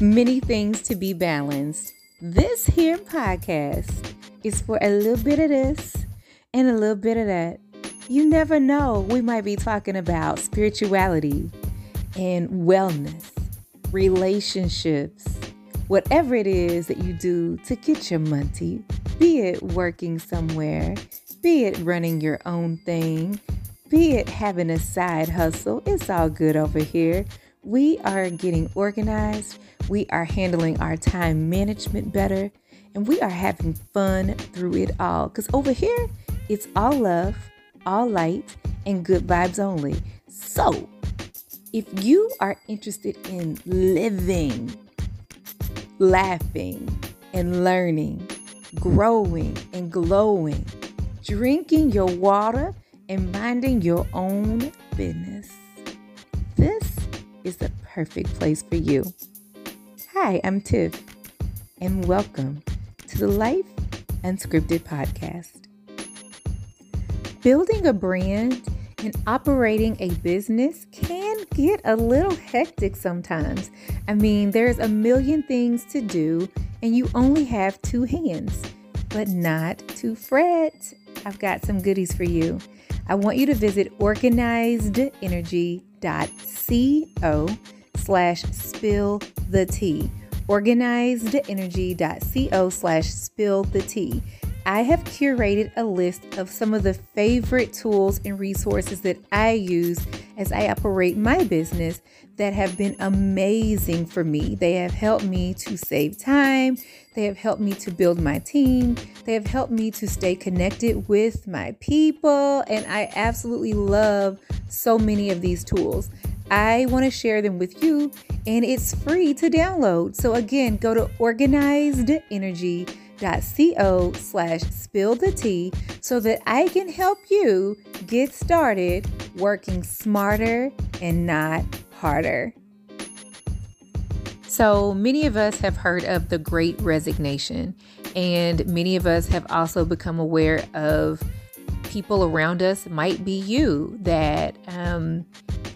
Many things to be balanced. This here podcast is for a little bit of this and a little bit of that. You never know, we might be talking about spirituality and wellness, relationships, whatever it is that you do to get your money, be it working somewhere, be it running your own thing, be it having a side hustle, it's all good over here. We are getting organized, we are handling our time management better, and we are having fun through it all. Because over here, it's all love, all light, and good vibes only. So, if you are interested in living, laughing, and learning, growing and glowing, drinking your water, and minding your own business, is the perfect place for you. Hi, I'm Tiff, and welcome to the Life Unscripted podcast. Building a brand and operating a business can get a little hectic sometimes. I mean, there's a million things to do, and you only have two hands. But not to fret. I've got some goodies for you. I want you to visit organizedenergy.co slash spill the tea. Organizedenergy.co slash spill the tea. I have curated a list of some of the favorite tools and resources that I use as I operate my business that have been amazing for me. They have helped me to save time, they have helped me to build my team, they have helped me to stay connected with my people, and I absolutely love so many of these tools. I want to share them with you, and it's free to download. So, again, go to Organized Energy co slash spill the tea so that I can help you get started working smarter and not harder. So, many of us have heard of the great resignation, and many of us have also become aware of people around us, might be you, that um,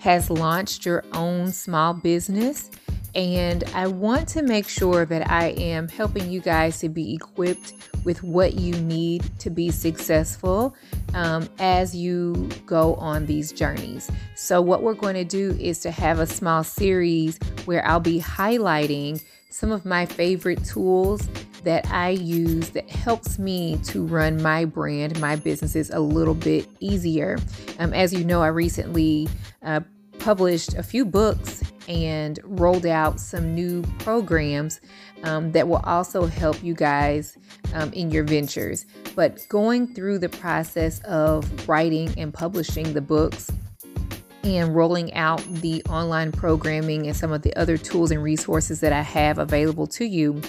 has launched your own small business and I want to make sure that I am helping you guys to be equipped with what you need to be successful um, as you go on these journeys. So, what we're going to do is to have a small series where I'll be highlighting some of my favorite tools that I use that helps me to run my brand, my businesses a little bit easier. Um, as you know, I recently uh, published a few books and rolled out some new programs um, that will also help you guys um, in your ventures. But going through the process of writing and publishing the books and rolling out the online programming and some of the other tools and resources that I have available to you,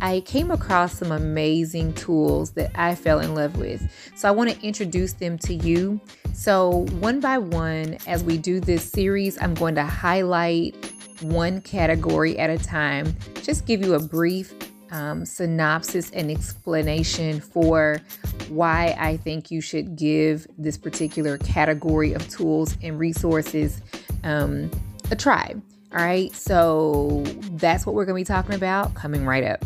I came across some amazing tools that I fell in love with. So I want to introduce them to you. So, one by one, as we do this series, I'm going to highlight one category at a time, just give you a brief um, synopsis and explanation for why I think you should give this particular category of tools and resources um, a try. All right, so that's what we're going to be talking about coming right up.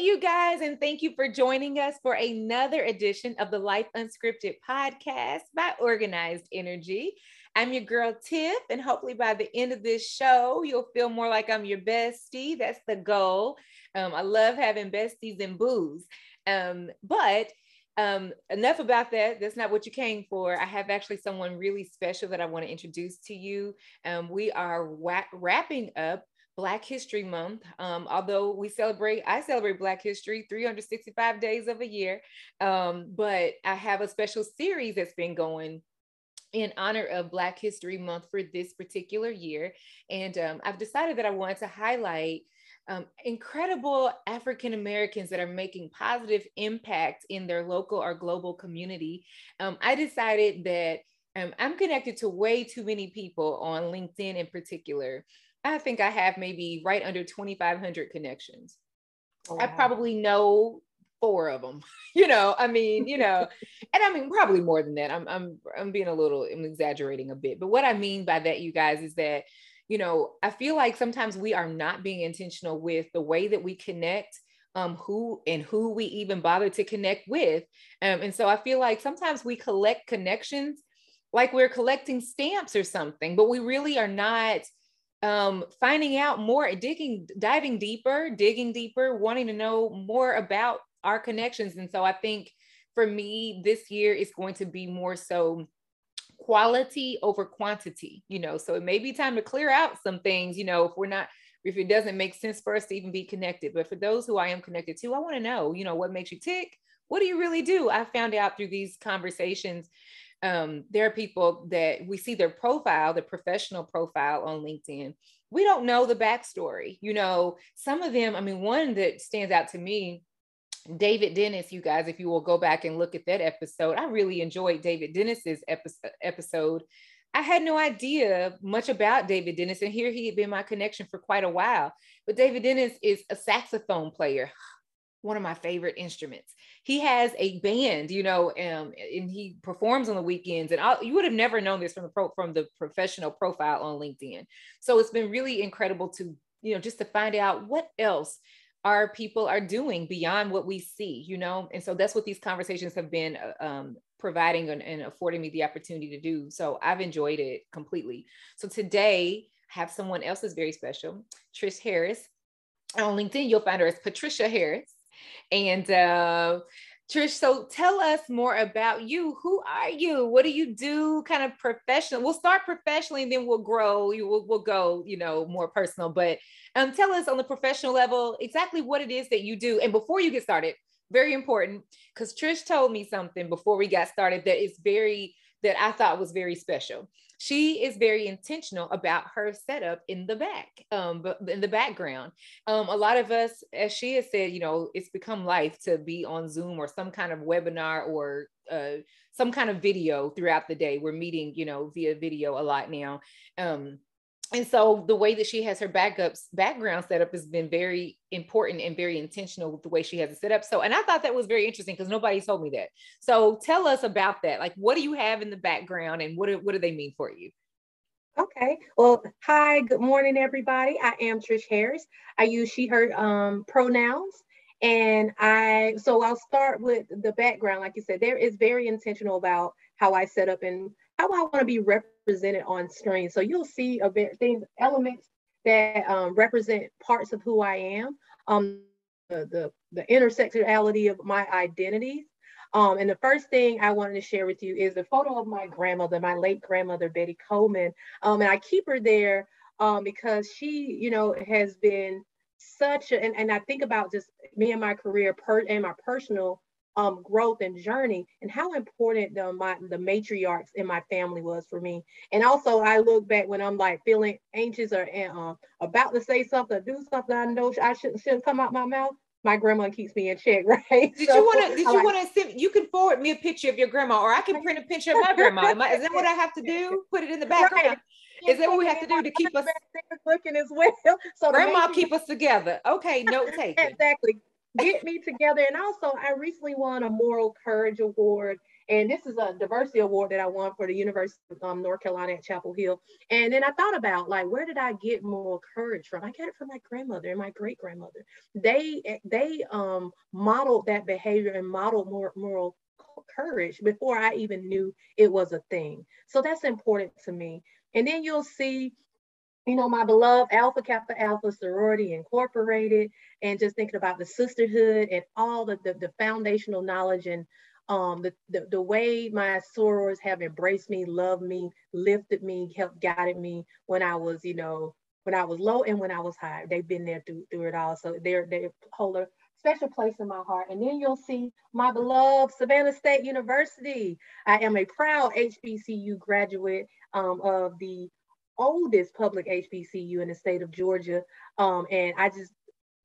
You guys, and thank you for joining us for another edition of the Life Unscripted podcast by Organized Energy. I'm your girl Tiff, and hopefully by the end of this show, you'll feel more like I'm your bestie. That's the goal. Um, I love having besties and booze. Um, but um, enough about that. That's not what you came for. I have actually someone really special that I want to introduce to you. Um, we are wa- wrapping up Black History Month. Um, although we celebrate, I celebrate Black History 365 days of a year. Um, but I have a special series that's been going in honor of Black History Month for this particular year. And um, I've decided that I want to highlight um, incredible African Americans that are making positive impact in their local or global community. Um, I decided that um, I'm connected to way too many people on LinkedIn in particular I think I have maybe right under 2,500 connections. Oh, wow. I probably know four of them. you know, I mean, you know, and I mean probably more than that. I'm I'm I'm being a little I'm exaggerating a bit. But what I mean by that, you guys, is that you know, I feel like sometimes we are not being intentional with the way that we connect um, who and who we even bother to connect with. Um, and so I feel like sometimes we collect connections like we're collecting stamps or something, but we really are not um, finding out more, digging, diving deeper, digging deeper, wanting to know more about our connections. And so I think for me, this year is going to be more so quality over quantity, you know. So it may be time to clear out some things, you know, if we're not, if it doesn't make sense for us to even be connected. But for those who I am connected to, I want to know, you know, what makes you tick? What do you really do? I found out through these conversations. Um, there are people that we see their profile, the professional profile on LinkedIn. We don't know the backstory. You know, some of them, I mean, one that stands out to me David Dennis, you guys, if you will go back and look at that episode, I really enjoyed David Dennis's episode. I had no idea much about David Dennis, and here he had been my connection for quite a while. But David Dennis is a saxophone player, one of my favorite instruments. He has a band, you know, um, and he performs on the weekends. And I'll, you would have never known this from the pro, from the professional profile on LinkedIn. So it's been really incredible to you know just to find out what else our people are doing beyond what we see, you know? And so that's what these conversations have been uh, um, providing and, and, affording me the opportunity to do. So I've enjoyed it completely. So today, have someone else is very special, Trish Harris. On LinkedIn, you'll find her as Patricia Harris. And uh, Trish, so tell us more about you. Who are you? What do you do? Kind of professional. We'll start professionally, and then we'll grow. You will we'll go, you know, more personal. But um, tell us on the professional level exactly what it is that you do. And before you get started, very important, because Trish told me something before we got started that is very that I thought was very special she is very intentional about her setup in the back, um, but in the background. Um, a lot of us, as she has said, you know, it's become life to be on Zoom or some kind of webinar or uh, some kind of video throughout the day. We're meeting, you know, via video a lot now. Um, and so the way that she has her backups background set up has been very important and very intentional with the way she has it set up. So and i thought that was very interesting because nobody told me that. So tell us about that. Like what do you have in the background and what do, what do they mean for you? Okay. Well hi good morning everybody. I am trish harris. I use she her um, pronouns. And i so i'll start with the background. Like you said there is very intentional about how i set up and how I want to be represented on screen. So you'll see a bit things, elements that um, represent parts of who I am, um, the, the, the intersectionality of my identities. Um, and the first thing I wanted to share with you is a photo of my grandmother, my late grandmother, Betty Coleman. Um, and I keep her there um, because she, you know, has been such a, and, and I think about just me and my career per, and my personal um, growth and journey and how important the, my, the matriarchs in my family was for me. And also I look back when I'm like feeling anxious or uh, about to say something, do something I know I shouldn't, shouldn't come out my mouth. My grandma keeps me in check, right? Did so, you want to? Did you like, want to send? You can forward me a picture of your grandma, or I can print a picture of my grandma. I, is that what I have to do? Put it in the background. Right. Is that what we have to do to keep us looking as well? So grandma keep us together. Okay, note taking. exactly get me together. And also, I recently won a Moral Courage Award. And this is a diversity award that I won for the University of um, North Carolina at Chapel Hill. And then I thought about like, where did I get moral courage from? I got it from my grandmother and my great grandmother. They they um, modeled that behavior and modeled more moral courage before I even knew it was a thing. So that's important to me. And then you'll see you know, my beloved Alpha Kappa Alpha Sorority Incorporated, and just thinking about the sisterhood and all the, the, the foundational knowledge and um, the, the, the way my sorors have embraced me, loved me, lifted me, helped guided me when I was, you know, when I was low and when I was high. They've been there through, through it all. So they're, they hold a special place in my heart. And then you'll see my beloved Savannah State University. I am a proud HBCU graduate um, of the oldest public HBCU in the state of Georgia. Um, and I just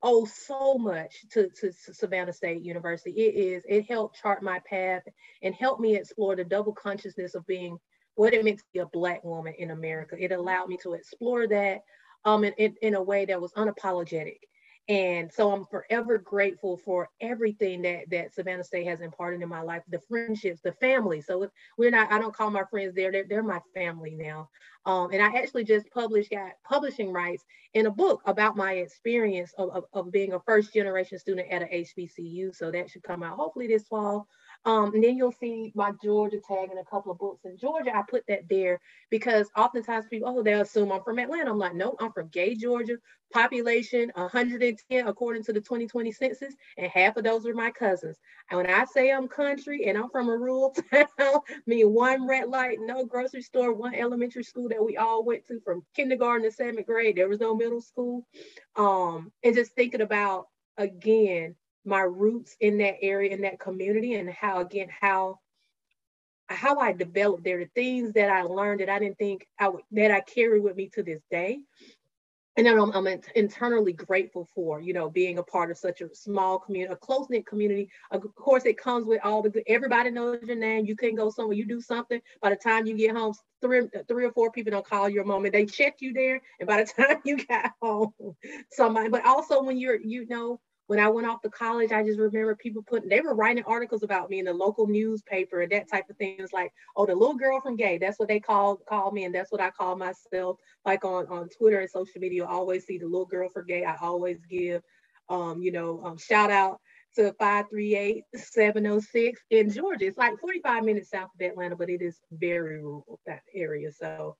owe so much to, to, Savannah State University. It is, it helped chart my path and helped me explore the double consciousness of being what it means to be a Black woman in America. It allowed me to explore that um, in, in, in a way that was unapologetic. And so I'm forever grateful for everything that that Savannah State has imparted in my life, the friendships, the family. So we're not, I don't call my friends there, they're, they're my family now. Um, and I actually just published, got publishing rights in a book about my experience of, of, of being a first generation student at a HBCU. So that should come out hopefully this fall. Um, and then you'll see my Georgia tag in a couple of books. In Georgia, I put that there because oftentimes people, oh, they assume I'm from Atlanta. I'm like, no, I'm from Gay, Georgia. Population 110 according to the 2020 census, and half of those are my cousins. And when I say I'm country and I'm from a rural town, mean one red light, no grocery store, one elementary school that we all went to from kindergarten to seventh grade. There was no middle school. Um, and just thinking about again my roots in that area in that community and how again how how I developed there, the things that I learned that I didn't think I would, that I carry with me to this day. And I'm, I'm, internally grateful for, you know, being a part of such a small community, a close knit community. Of course, it comes with all the good, everybody knows your name. You can go somewhere, you do something. By the time you get home, three, three or four people don't call your mom and they check you there. And by the time you got home, somebody, but also when you're, you know, when I went off to college, I just remember people putting, they were writing articles about me in the local newspaper and that type of thing. It's like, oh, the little girl from gay, that's what they call call me. And that's what I call myself. Like on, on Twitter and social media, I always see the little girl for gay. I always give, um, you know, um, shout out to 538-706 in Georgia. It's like 45 minutes south of Atlanta, but it is very rural, that area. So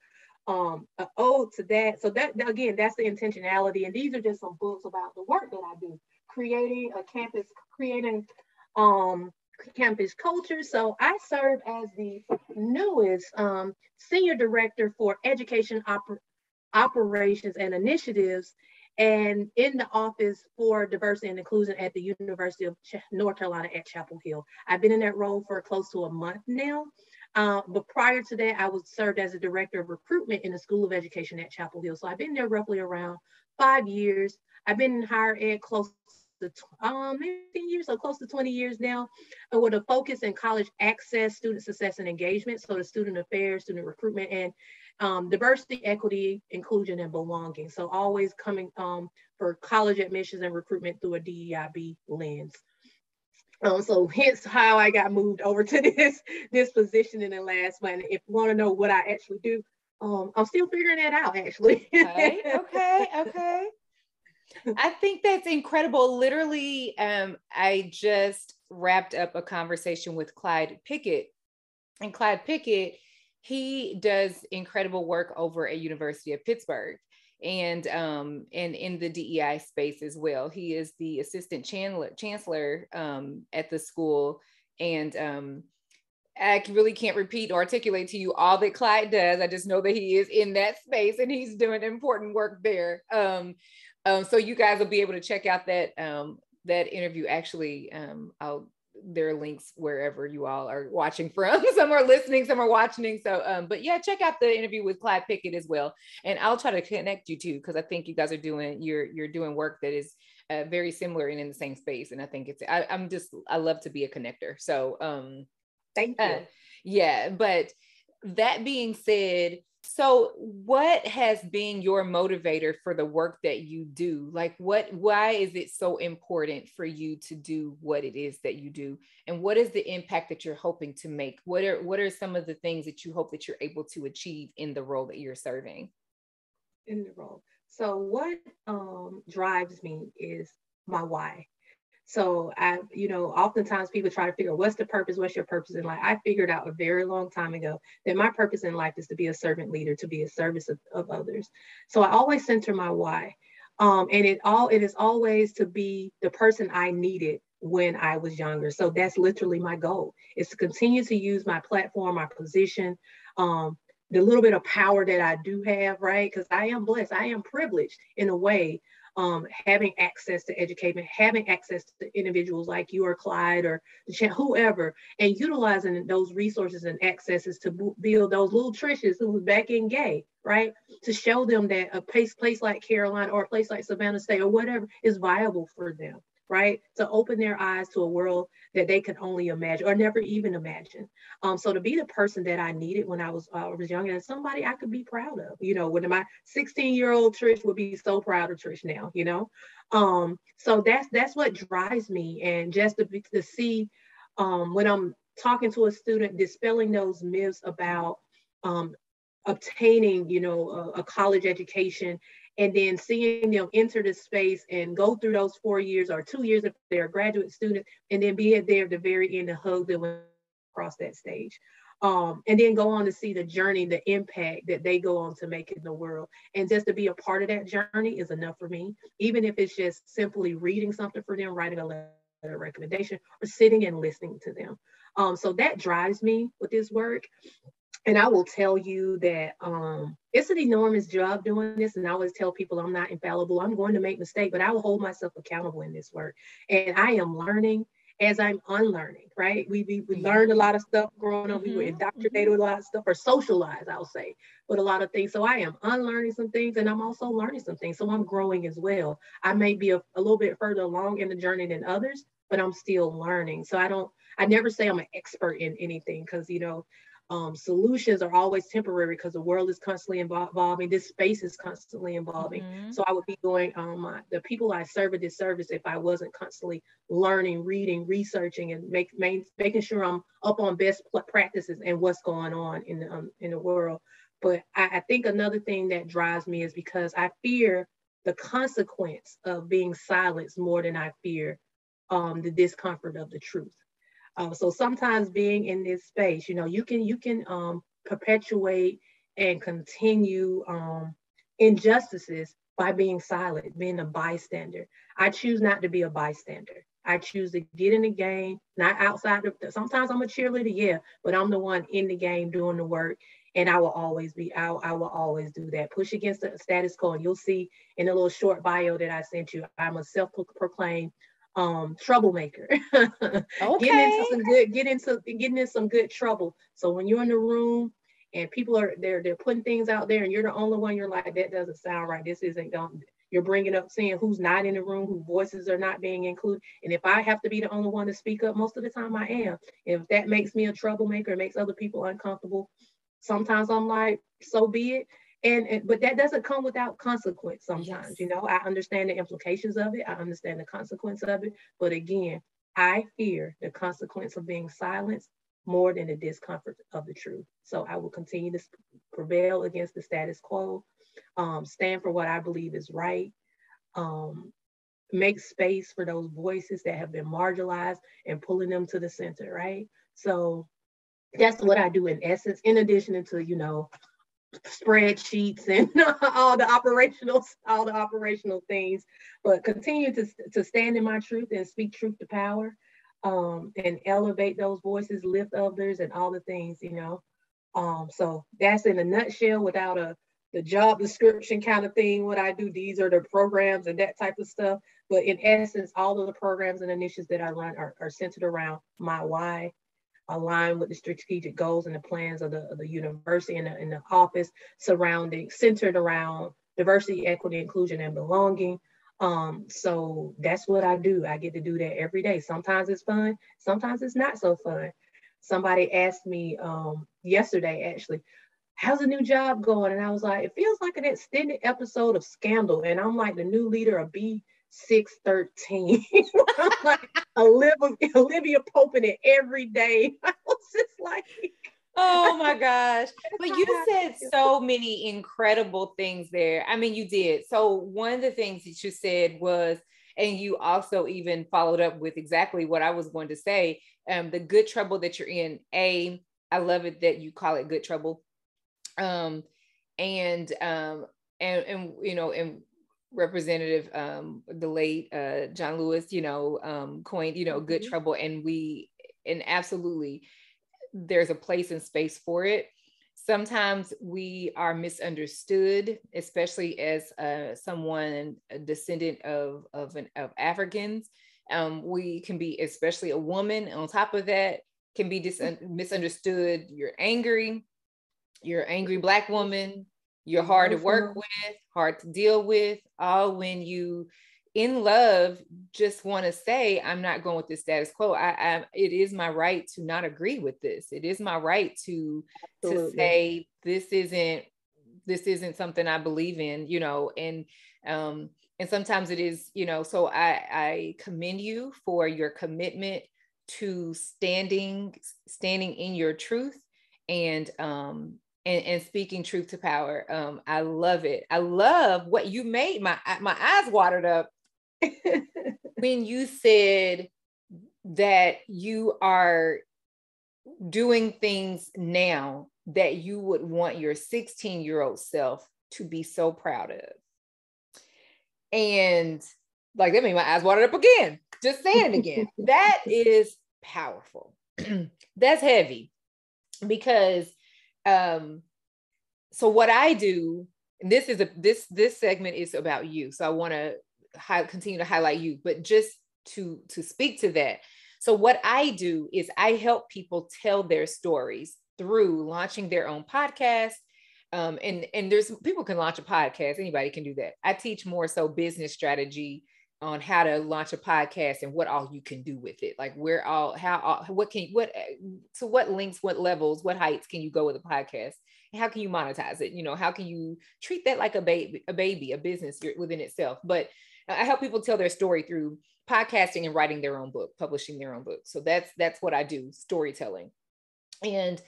um an ode to that. So that again, that's the intentionality. And these are just some books about the work that I do creating a campus, creating um, campus culture. So I serve as the newest um, senior director for education oper operations and initiatives and in the office for diversity and inclusion at the University of Ch North Carolina at Chapel Hill. I've been in that role for close to a month now. Uh, but prior to that, I was served as a director of recruitment in the School of Education at Chapel Hill. So I've been there roughly around five years. I've been in higher ed close to um, maybe years, so close to 20 years now, and with a focus in college access, student success and engagement, so the student affairs, student recruitment, and um, diversity, equity, inclusion, and belonging. So always coming um, for college admissions and recruitment through a DEIB lens. Um, so hence how I got moved over to this this position in the last one. If you want to know what I actually do, um, I'm still figuring that out actually. okay, okay, okay. I think that's incredible. Literally, um, I just wrapped up a conversation with Clyde Pickett. And Clyde Pickett, he does incredible work over at University of Pittsburgh and um, and in the DEI space as well. He is the assistant chancellor, chancellor um, at the school. And um, I really can't repeat or articulate to you all that Clyde does. I just know that he is in that space and he's doing important work there. Um, um, so you guys will be able to check out that um, that interview. Actually, um, I'll there are links wherever you all are watching from. some are listening, some are watching. So, um, but yeah, check out the interview with Clyde Pickett as well, and I'll try to connect you too because I think you guys are doing you're you're doing work that is uh, very similar and in the same space, and I think it's I, am just I love to be a connector. So, um, thank you. Uh, yeah, but that being said, so what has been your motivator for the work that you do? Like what why is it so important for you to do what it is that you do? And what is the impact that you're hoping to make? What are what are some of the things that you hope that you're able to achieve in the role that you're serving? In the role. So what um, drives me is my why. So I, you know, oftentimes people try to figure what's the purpose, what's your purpose in life. I figured out a very long time ago that my purpose in life is to be a servant leader, to be a service of, of others. So I always center my why. Um, and it all it is always to be the person I needed when I was younger. So that's literally my goal is to continue to use my platform, my position, um, the little bit of power that I do have, right? Because I am blessed, I am privileged in a way um, having access to education, having access to individuals like you or Clyde or whoever, and utilizing those resources and accesses to build those little Trishas who was back in gay, right? To show them that a place, place like Carolina or a place like Savannah State or whatever is viable for them. Right? To open their eyes to a world that they could only imagine or never even imagine. Um, so to be the person that I needed when I was uh, was young and somebody I could be proud of, you know, when my 16 year old Trish would be so proud of Trish now, you know. Um, so that's that's what drives me, and just to, to see um, when I'm talking to a student, dispelling those myths about um, obtaining, you know, a, a, college education and then seeing them enter the space and go through those four years or two years if they're a graduate student, and then be there at the very end to hug them across that stage. Um, and then go on to see the journey, the impact that they go on to make in the world. And just to be a part of that journey is enough for me, even if it's just simply reading something for them, writing a letter of recommendation, or sitting and listening to them. Um, so that drives me with this work. And I will tell you that um, it's an enormous job doing this. And I always tell people I'm not infallible. I'm going to make mistakes, but I will hold myself accountable in this work. And I am learning as I'm unlearning, right? We, we, we learned a lot of stuff growing up. Mm-hmm. We were mm-hmm, indoctrinated with a lot of stuff or socialized, I'll say, with a lot of things. So I am unlearning some things and I'm also learning some things. So I'm growing as well. I may be a, a little bit further along in the journey than others, but I'm still learning. So I don't, I never say I'm an expert in anything because, you know, um, solutions are always temporary because the world is constantly evolving. This space is constantly evolving. Mm-hmm. So I would be doing um, my, the people I serve a disservice if I wasn't constantly learning, reading, researching, and make, main, making sure I'm up on best practices and what's going on in the um, in the world. But I, I think another thing that drives me is because I fear the consequence of being silenced more than I fear um, the discomfort of the truth. Uh, so sometimes being in this space, you know, you can you can um, perpetuate and continue um, injustices by being silent, being a bystander. I choose not to be a bystander. I choose to get in the game, not outside. The, sometimes I'm a cheerleader, yeah, but I'm the one in the game doing the work, and I will always be. I, I will always do that. Push against the status quo, and you'll see in a little short bio that I sent you. I'm a self-proclaimed um troublemaker. okay. Getting into some good, get into getting in some good trouble. So when you're in the room and people are they're they're putting things out there and you're the only one, you're like, that doesn't sound right. This isn't going you're bringing up saying who's not in the room, whose voices are not being included. And if I have to be the only one to speak up, most of the time I am. If that makes me a troublemaker, it makes other people uncomfortable. Sometimes I'm like, so be it and, and, but that doesn't come without consequence sometimes yes. you know? I understand the implications of it. I understand the consequence of it. But again i fear the consequence of being silenced more than the discomfort of the truth. So i will continue to prevail against the status quo um, stand for what i believe is right um, make space for those voices that have been marginalized and pulling them to the center right? So that's what i do in essence in addition to you know spreadsheets and all the operational all the operational things but continue to, to stand in my truth and speak truth to power um, and elevate those voices lift others and all the things you know? Um, so that's in a nutshell without a the job description kind of thing what i do these are the programs and that type of stuff but in essence all of the programs and initiatives that i run are, are centered around my why align with the strategic goals and the plans of the, of the university and the, and the office surrounding, centered around diversity, equity, inclusion, and belonging. Um, so that's what I do. I get to do that every day. Sometimes it's fun, sometimes it's not so fun. Somebody asked me um, yesterday, actually, how's the new job going? And I was like, it feels like an extended episode of Scandal. And I'm like the new leader of B 613. like Olivia, Olivia Pope in it every day. I was just like, oh my gosh. But you said so many incredible things there. I mean, you did. So, one of the things that you said was, and you also even followed up with exactly what I was going to say um, the good trouble that you're in. A, I love it that you call it good trouble. Um, and, um, and, and, you know, and representative um the late uh john lewis you know um coined you know good mm-hmm. trouble and we and absolutely there's a place and space for it. Sometimes we are misunderstood especially as uh, someone a descendant of of an of africans. Um we can be especially a woman on top of that can be dis- misunderstood. You're angry. You're angry black woman you're hard to work with, hard to deal with, all when you in love just want to say i'm not going with the status quo. I, I it is my right to not agree with this. It is my right to Absolutely. to say this isn't this isn't something i believe in you know and um and sometimes it is you know so i i commend you for your commitment to standing standing in your truth and um and, and speaking truth to power um i love it i love what you made my my eyes watered up when you said that you are doing things now that you would want your 16 year old self to be so proud of. And like that made my eyes watered up again. Just saying it again. that is powerful. That's heavy because um so what I do, this is a this this segment is about you. So I want to hi- continue to highlight you, but just to to speak to that. So what I do is I help people tell their stories through launching their own podcast. Um, and and there's people can launch a podcast. Anybody can do that. I teach more so business strategy on how to launch a podcast and what all you can do with it. Like where all how all, what can what to what links, what levels, what heights can you go with a podcast? And how can you monetize it? You know, how can you treat that like a baby, a baby, a business within itself? But I help people tell their story through podcasting and writing their own book, publishing their own book. So that's that's what I do, storytelling. And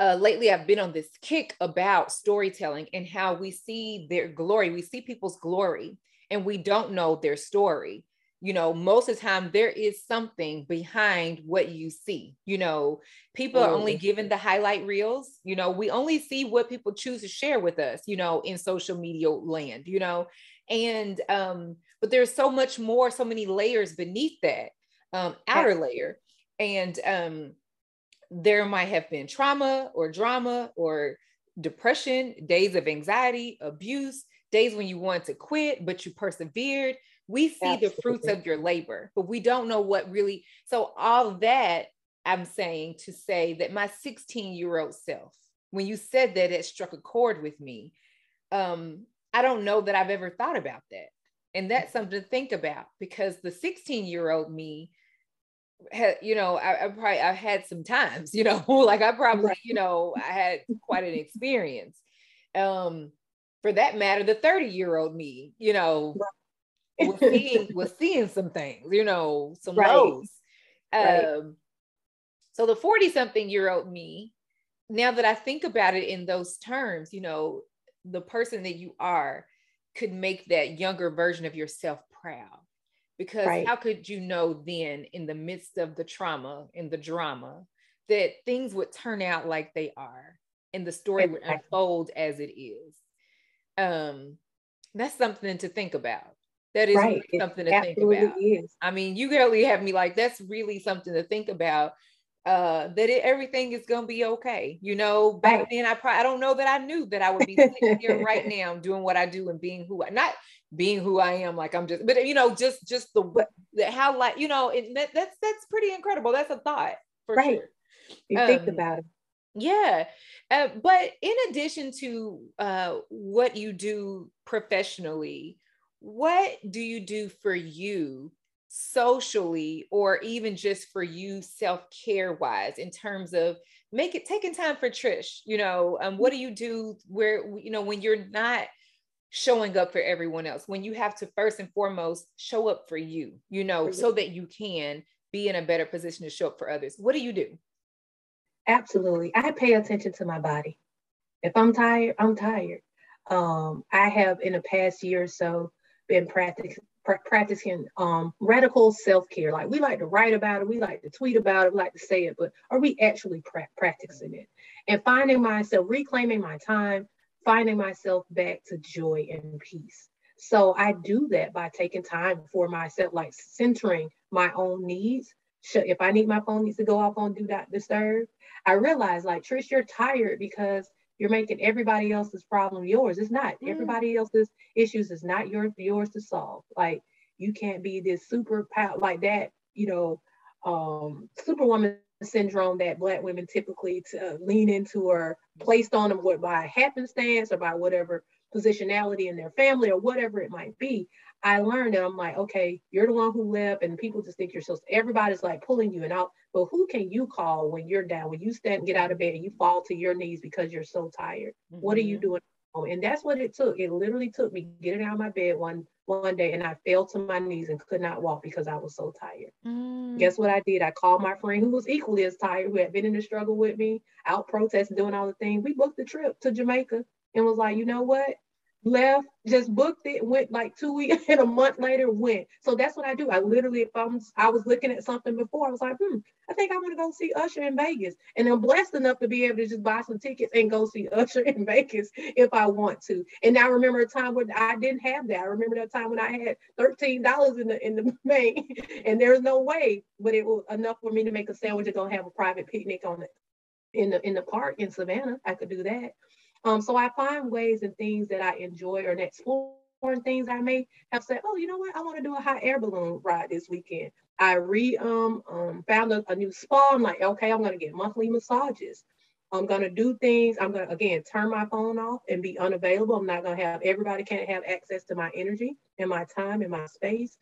uh, lately, I've been on this kick about storytelling and how we see their glory. We see people's glory, and we don't know their story. You know, most of the time there is something behind what you see. You know, people are only given the highlight reels. You know, we only see what people choose to share with us. You know, in social media land. You know, and um, but there's so much more, so many layers beneath that um, outer layer. And um, there might have been trauma or drama or depression, days of anxiety, abuse, days when you wanted to quit, but you persevered. We see Absolutely. the fruits of your labor, but we don't know what really. So, all that I'm saying to say that my 16 year old self, when you said that, it struck a chord with me. Um, I don't know that I've ever thought about that. And that's something to think about because the 16 year old me had, you know, I, I probably I had some times, you know, like I probably, you know, I had quite an experience. Um, for that matter, the 30 year old me, you know, was seeing was seeing some things, you know, some right. lows. Right. Um, so the 40 something year old me, now that I think about it in those terms, you know, the person that you are could make that younger version of yourself proud because right. how could you know then in the midst of the trauma and the drama that things would turn out like they are and the story would unfold as it is um that's something to think about that is right. really something it to think about is. i mean you really have me like that's really something to think about uh, that it, everything is gonna be okay. You know, back right. then I probably I don't know that I knew that I would be here right now doing what I do and being who I not being who I am. Like I'm just, but you know, just just the, the how like you know, it, that's that's pretty incredible. That's a thought for right. sure. You um, think about it. Yeah. Uh, but in addition to uh, what you do professionally, what do you do for you socially or even just for you self-care wise in terms of make it taking time for trish you know um, what do you do where you know when you're not showing up for everyone else when you have to first and foremost show up for you you know so that you can be in a better position to show up for others? What do you do absolutely i pay attention to my body if i'm tired i'm tired um, i have in the past year or so been practicing practicing um, radical self-care. Like we like to write about it, we like to tweet about it, we like to say it, but are we actually pra- practicing it? And finding myself, reclaiming my time, finding myself back to joy and peace. So I do that by taking time for myself, like centering my own needs. If I need my phone needs to go off on do not disturb, I realize like Trish, you're tired because you're making everybody else's problem yours. It's not. Mm. Everybody else's issues is not yours yours to solve. Like you can't be this super power like that, you know, um, superwoman syndrome that black women typically to, uh, lean into or placed on them by happenstance or by whatever positionality in their family or whatever it might be. I learned that I'm like, okay, you're the one who left, and people just think you're so. Everybody's like pulling you and out, but who can you call when you're down? When you stand, get out of bed, and you fall to your knees because you're so tired. Mm-hmm. What are you mm-hmm. doing? And that's what it took. It literally took me getting out of my bed one one day, and I fell to my knees and could not walk because I was so tired. Mm. Guess what I did? I called my friend who was equally as tired, who had been in the struggle with me, out protesting, doing all the things. We booked the trip to Jamaica and was like, you know what? Left, just booked it, went like two weeks and a month later went. So that's what I do. I literally, if I'm, I was looking at something before, I was like, hmm, I think I want to go see Usher in Vegas. And I'm blessed enough to be able to just buy some tickets and go see Usher in Vegas if I want to. And I remember a time when I didn't have that. I remember that time when I had $13 in the in the main and there's no way, but it was enough for me to make a sandwich and go have a private picnic on it in the in the park in Savannah. I could do that. Um, so I find ways and things that I enjoy or exploring things I may have said, oh, you know what, I want to do a hot air balloon ride this weekend. I re um, um found a, a new spa. I'm like, okay, I'm gonna get monthly massages. I'm gonna do things. I'm gonna again turn my phone off and be unavailable. I'm not gonna have everybody can't have access to my energy and my time and my space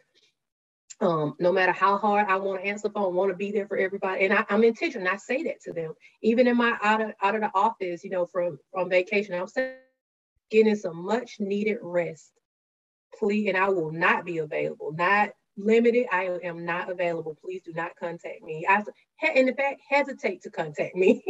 um, no matter how hard I want to answer the phone, want to be there for everybody. And I, am intentional. I say that to them. Even in my out of out of the office, you know, from from vacation, I'm saying getting some much needed rest. Please, and I will not be available. Not limited. I am not available. Please do not contact me. I, in fact, hesitate to contact me.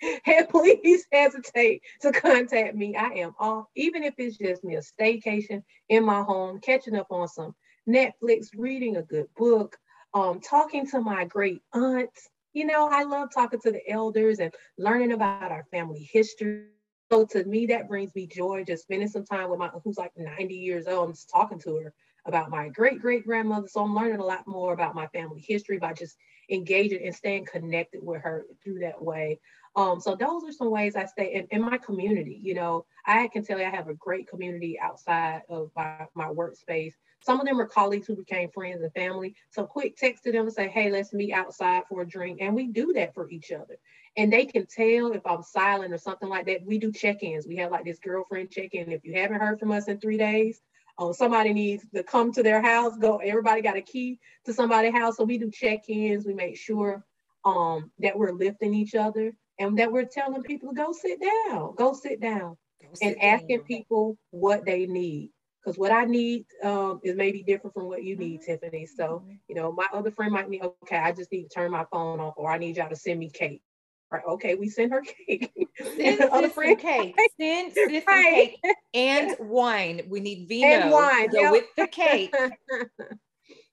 Please hesitate to contact me. I am off, even if it's just me a staycation in my home, catching up on some Netflix, reading a good book, um, talking to my great aunts. You know, I love talking to the elders and learning about our family history. So to me, that brings me joy. Just spending some time with my who's like 90 years old and just talking to her about my great great grandmother. So I'm learning a lot more about my family history by just engaging and staying connected with her through that way. Um, so those are some ways I stay in, in my community. You know, I can tell you I have a great community outside of my, my workspace. Some of them are colleagues who became friends and family. So quick text to them and say, hey, let's meet outside for a drink. And we do that for each other. And they can tell if I'm silent or something like that. We do check-ins. We have like this girlfriend check-in. If you haven't heard from us in three days, um, somebody needs to come to their house, go, everybody got a key to somebody's house. So we do check-ins. We make sure um, that we're lifting each other and that we're telling people to go sit down, go sit down go and sit asking down. people what they need because what I need um, is maybe different from what you need, mm-hmm. Tiffany. So, mm-hmm. you know, my other friend might need, okay, I just need to turn my phone off, or I need y'all to send me cake. Right? Okay, we send her cake. Send other friend cake. Send sis right. cake and wine. We need vino and wine yep. with the cake. yes.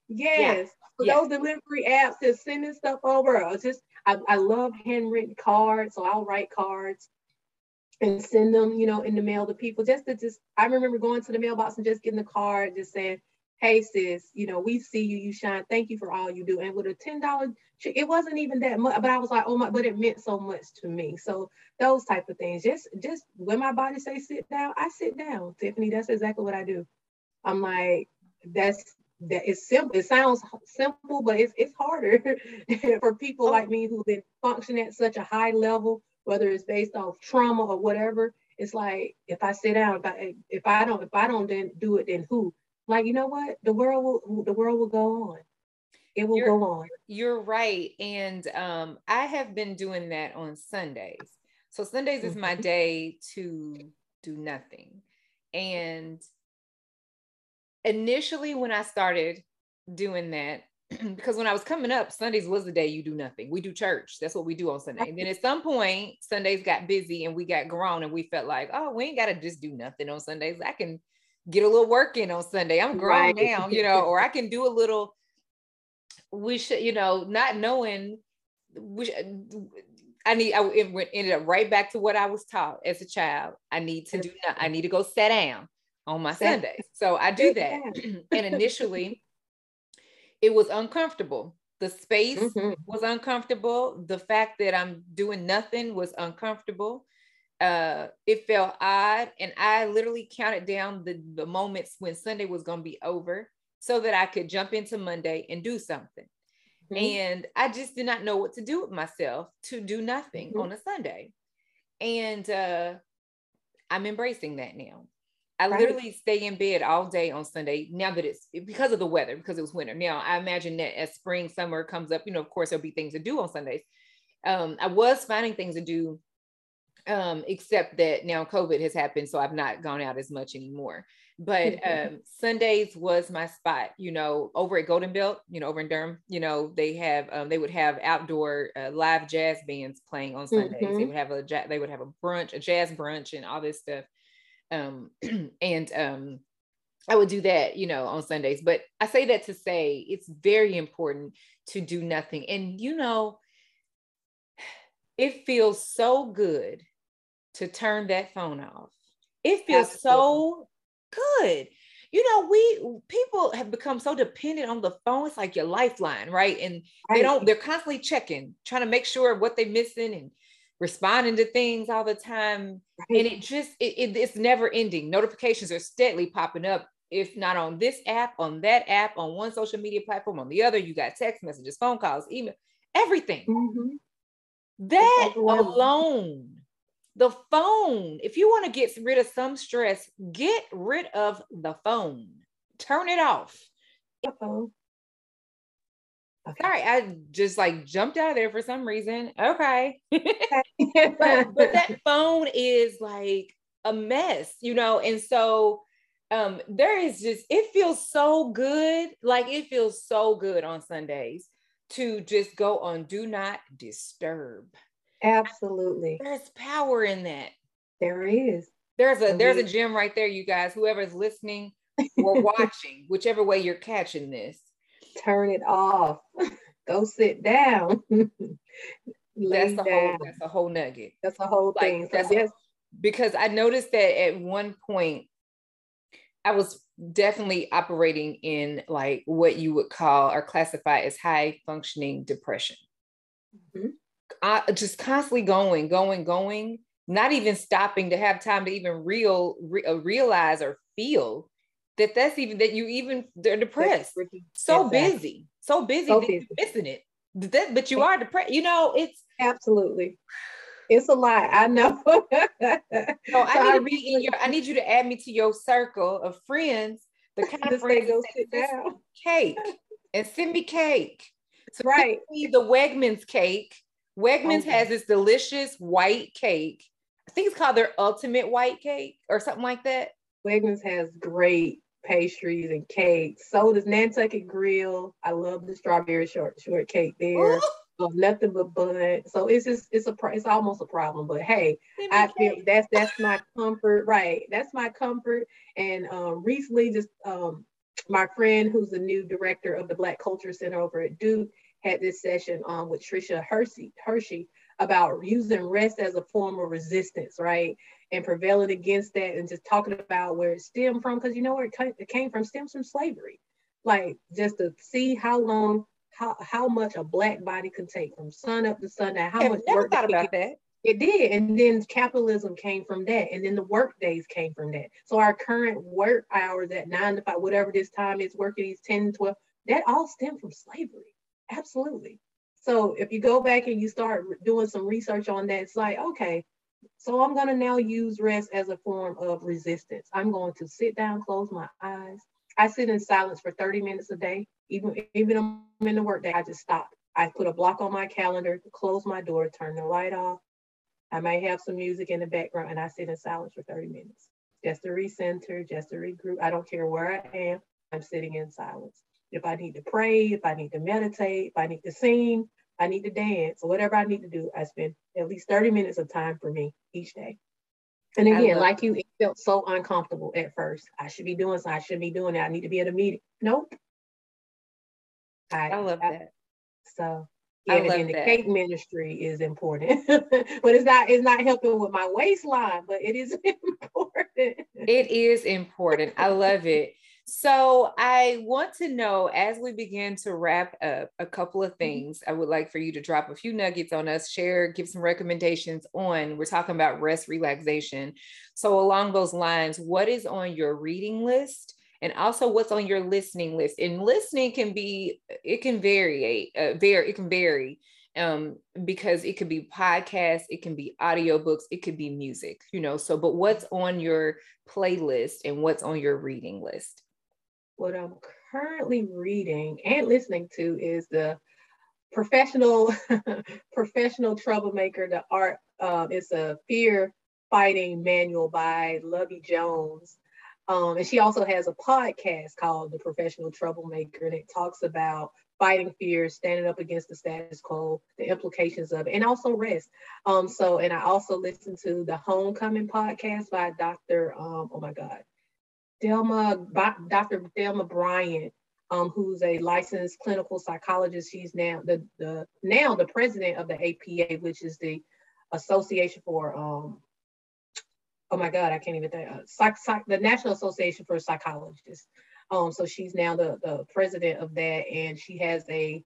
Yeah. So yes. those delivery apps just sending stuff over. Just I, I love handwritten cards, so I'll write cards and send them, you know, in the mail to people. Just to just, I remember going to the mailbox and just getting a card, just saying, "Hey sis, you know, we see you, you shine. Thank you for all you do." And with a ten dollar, it wasn't even that much, but I was like, "Oh my!" But it meant so much to me. So those type of things, just just when my body say sit down, I sit down. Tiffany, that's exactly what I do. I'm like, that's that it's simple. It sounds simple, but it's it's harder for people oh. like me who've been functioning at such a high level whether it's based off trauma or whatever. It's like if I sit down, if I if I don't if I don't then do it, then who? Like you know what? The world will the world will go on. It will you're, go on. You're right, and um, I have been doing that on Sundays. So Sundays is my mm-hmm. day to do nothing, and initially when I started doing that, because when I was coming up, Sundays was the day you do nothing. We do church. That's what we do on Sunday. And then at some point, Sundays got busy and we got grown and we felt like, oh, we ain't got to just do nothing on Sundays. I can get a little work in on Sunday. I'm grown right. now, you know, or I can do a little, we should, you know, not knowing, we I need, I it ended up right back to what I was taught as a child. I need to do, I need to go sit down on my Sundays. So I do that. and initially, it was uncomfortable. The space mm-hmm. was uncomfortable. The fact that I'm doing nothing was uncomfortable. Uh, it felt odd. And I literally counted down the, the moments when Sunday was going to be over so that I could jump into Monday and do something. Mm-hmm. And I just did not know what to do with myself to do nothing mm-hmm. on a Sunday. And uh, I'm embracing that now. I right. literally stay in bed all day on Sunday now that it's because of the weather, because it was winter. Now I imagine that as spring, summer comes up, you know, of course there'll be things to do on Sundays. Um, I was finding things to do, um, except that now COVID has happened, so I've not gone out as much anymore. But um, Sundays was my spot, you know, over at Golden Belt, you know, over in Durham, you know, they have um, they would have outdoor uh, live jazz bands playing on Sundays. Mm-hmm. They would have a they would have a brunch, a jazz brunch, and all this stuff um, and um, I would do that, you know, on Sundays. But I say that to say it's very important to do nothing. And, you know, it feels so good to turn that phone off. It feels Absolutely. so good. You know, we people have become so dependent on the phone. It's like your lifeline, right? And right. they don't, they're constantly checking, trying to make sure what they're missing and responding to things all the time. Right. and it just it, it, it's never ending. Notifications are steadily popping up if not on this app on that app on one social media platform on the other. You got text messages phone calls email everything. Mm-hmm. that alone the phone if you want to get rid of some stress get rid of the phone. Turn it off. Uh-oh. Okay. Sorry, I just like jumped out of there for some reason. Okay. but, but that phone is like a mess, you know, and so um there is just it feels so good like it feels so good on sundays to just go on do not disturb. Absolutely. There's power in that. There is. There's a there's a gem right there you guys. Whoever's listening or watching whichever way you're catching this turn it off. Go sit down. that's a whole that's a whole nugget. That's a whole like, thing. So that's yes. because I noticed that at one point I was definitely operating in like what you would call or classify as high functioning depression. Mm-hmm. I just constantly going, going, going, not even stopping to have time to even real re- uh, realize or feel that that's even that you even they're depressed. So exactly. busy, so busy, so busy. missing it. That, but you are depressed. You know, it's absolutely. It's a lot. I know. so I need to be in your. I need you to add me to your circle of friends. The kind of friends go sit down. Cake and send me cake. So right. the Wegmans cake. Wegmans okay. has this delicious white cake. I think it's called their ultimate white cake or something like that. Wegmans has great pastries and cakes. So does Nantucket Grill. I love the strawberry short shortcake there. Oh, nothing but bun. So it's just it's a it's almost a problem. But hey, I feel that's that's my comfort, right? That's my comfort. And um, recently, just um, my friend who's the new director of the Black Culture Center over at Duke had this session um, with Tricia Hersey Hershey about using rest as a form of resistance, right? And prevailing against that and just talking about where it stemmed from because you know where it came from stems from slavery. Like just to see how long how how much a black body could take from sun up to sundown how much never work thought about that. It did and then capitalism came from that and then the work days came from that. So our current work hours at nine to five whatever this time is working these 10 12 that all stemmed from slavery. Absolutely. So if you go back and you start doing some research on that it's like okay so I'm going to now use rest as a form of resistance. I'm going to sit down, close my eyes. I sit in silence for 30 minutes a day. Even even I'm in the workday, I just stop. I put a block on my calendar, close my door, turn the light off. I may have some music in the background and I sit in silence for 30 minutes. Just to recenter, just to regroup. I don't care where I am, I'm sitting in silence. If I need to pray, if I need to meditate, if I need to sing, I need to dance, or whatever I need to do, I spend at least 30 minutes of time for me each day. And again, like you, it felt so uncomfortable at first. I should be doing so. I shouldn't be doing that. I need to be at a meeting. Nope. I, I love I, that. So yeah, and then the that. cake ministry is important, but it's not it's not helping with my waistline, but it is important. It is important. I love it. So I want to know as we begin to wrap up a couple of mm-hmm. things, I would like for you to drop a few nuggets on us, share, give some recommendations on. We're talking about rest relaxation. So along those lines, what is on your reading list? And also what's on your listening list? And listening can be, it can vary, uh, vary, it can vary. um, because it could be podcasts, it can be audiobooks, it could be music, you know. So, but what's on your playlist and what's on your reading list? What I'm currently reading and listening to is the professional professional troublemaker the art uh, it's a fear fighting manual by Luvvie Jones. Um, and she also has a podcast called the professional troublemaker and it talks about fighting fear standing up against the status quo the implications of it and also rest. Um, so and i also listen to the homecoming podcast by dr um, oh my god Thema dr Thema bryant um, who's a licensed clinical psychologist. She's now the, the now the president of the APA, which is the Association for um, oh my God, I can't even think. Uh, psych, psych, the National Association for Psychologists. Um, so she's now the, the president of that, and she has a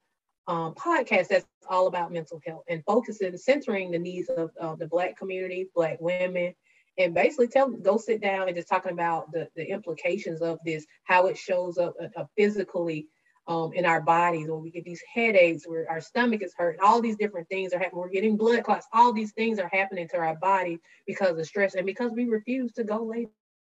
um, podcast that's all about mental health and focusing, centering the needs of, of the Black community, Black women, and basically tell go sit down and just talking about the, the implications of this, how it shows up uh, uh, physically um, in our bodies when we get these headaches, where our stomach is hurt, all these different things are happening. We're getting blood clots. All these things are happening to our body because of stress and because we refuse to go lay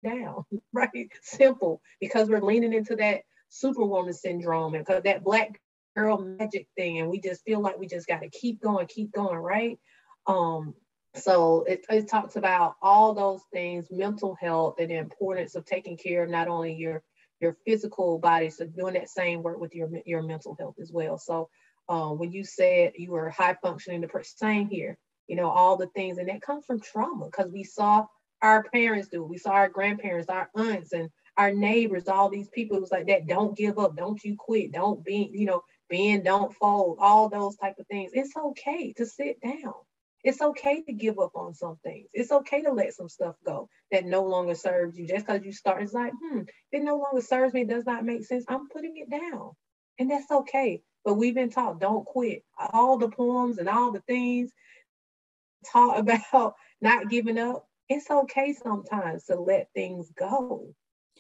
down, right? Simple, because we're leaning into that superwoman syndrome and because that black girl magic thing, and we just feel like we just got to keep going, keep going, right? Um, so it, it talks about all those things, mental health and the importance of taking care of not only your your physical body, so doing that same work with your your mental health as well. So um, when you said you were high functioning, the same here, you know, all the things, and that comes from trauma because we saw our parents do it. We saw our grandparents, our aunts, and our neighbors, all these people it was like that. Don't give up. Don't you quit. Don't be, you know, bend, don't fold, all those type of things. It's okay to sit down. It's okay to give up on some things. It's okay to let some stuff go that no longer serves you. Just because you start, it's like, hmm, it no longer serves me, does not make sense. I'm putting it down. And that's okay. But we've been taught, don't quit. All the poems and all the things taught about not giving up. It's okay sometimes to let things go.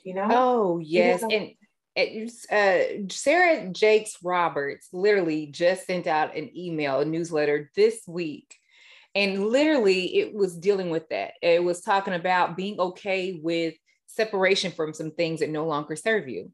You know? Oh, yes. And uh, Sarah Jakes Roberts literally just sent out an email, a newsletter this week and literally, it was dealing with that. It was talking about being okay with separation from some things that no longer serve you.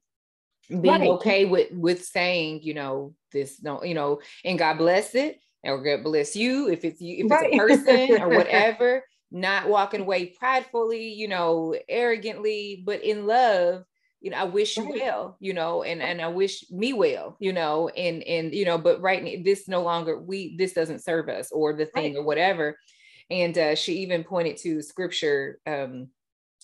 Being right. okay with with saying, you know, this no, you know, and God bless it, or God bless you if it's you, if right. it's a person or whatever. Not walking away pridefully, you know, arrogantly, but in love you know, I wish you well, you know, and and I wish me well, you know, and and you know, but right now this no longer we this doesn't serve us or the thing right. or whatever. And uh, she even pointed to scripture um,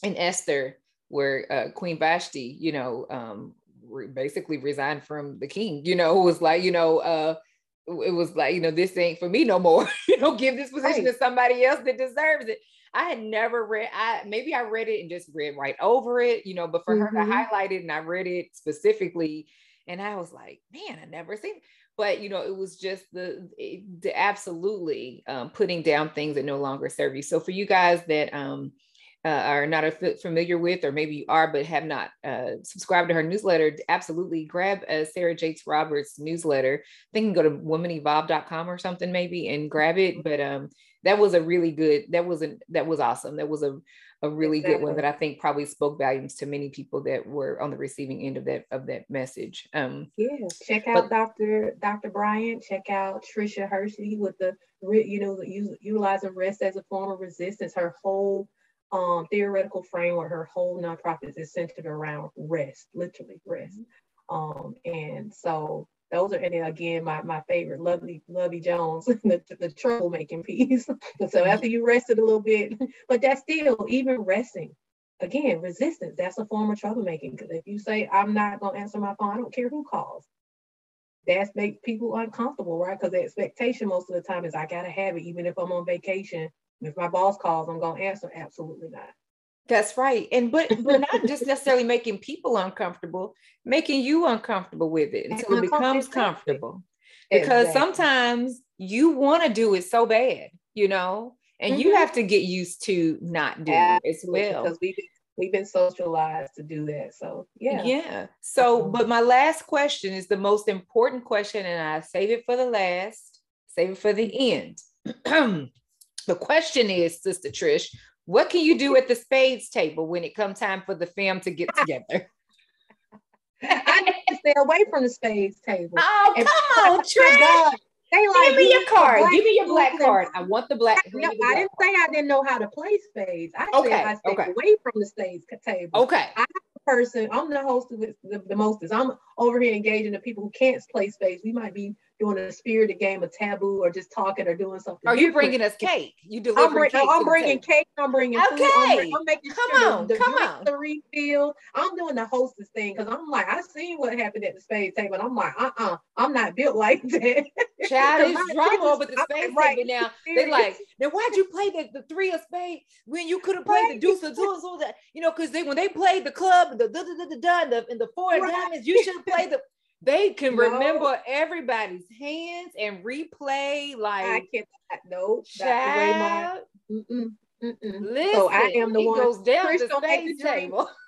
in Esther where uh, Queen Vashti, you know, um, re- basically resigned from the king. You know, was like, you know, uh, it was like, you know, this ain't for me no more. you know, give this position right. to somebody else that deserves it. I had never read, I maybe I read it and just read right over it, you know, but for mm-hmm. her to mm-hmm. highlight it and I read it specifically, and I was like, man, I never seen it. But you know, it was just the, the absolutely um, putting down things that no longer serve you. So for you guys that um, uh, are not familiar with, or maybe you are, but have not uh, subscribed to her newsletter, absolutely grab a Sarah Jakes Roberts newsletter. I think you can go to womanevolve.com or something maybe and grab it. But um, that was a really good that was a that was awesome that was a a really exactly. good one that I think probably spoke volumes to many people that were on the receiving end of that of that message. Um, yeah, check out but, Dr. Dr. Bryant. Check out Tricia Hershey with the you know utilizing rest as a form of resistance. Her whole um, theoretical framework, her whole nonprofit is centered around rest, literally rest. Mm-hmm. Um, and so those are and then again my, my favorite lovely Luvvie Jones the, the troublemaking piece so after you rested a little bit but that's still even resting again resistance that's a form of troublemaking because if you say i'm not going to answer my phone i don't care who calls that's make people uncomfortable right because the expectation most of the time is i gotta have it even if i'm on vacation if my boss calls i'm going to answer absolutely not that's right. And but but not just necessarily making people uncomfortable, making you uncomfortable with it until it becomes comfortable. Because exactly. sometimes you want to do it so bad, you know, and mm-hmm. you have to get used to not doing it as well. Because we've been, we've been socialized to do that. So yeah. Yeah. So, mm-hmm. but my last question is the most important question, and I save it for the last. Save it for the end. the question is, Sister Trish, what can you do at the spades table when it comes time for the fam to get together? I need to stay away from the spades table. Oh, and come on, oh Trish. They like, give me your card. Give me your black card. I want the black. No, I didn't say I didn't know how to play spades. I okay, said I stayed okay. away from the spades table. Okay. I'm the person. I'm the host of the, the, the mostest. I'm over here engaging the people who can't play spades. We might be doing a spirited game of taboo or just talking or doing something. Are you bringing us cake? You delivering oh, I'm, bring, cake I'm bringing cake. I'm bringing okay. food. I'm, I'm making come sure on, the, the come on. the refill. I'm doing the hostess thing because I'm like, I seen what happened at the spades table. And I'm like, uh-uh, I'm not built like that. Child is drama over the spades right. table now. They like, then why'd you play the, the three of spades when you could have played right. the deuce of deuce? You know, because they when they played the club, the da da da da da, and the four right. diamonds, you should have played the they can no. remember everybody's hands and replay like I cannot. No, child. Mm-mm, mm-mm. Listen, so I am the one. Goes down Trish the space the table.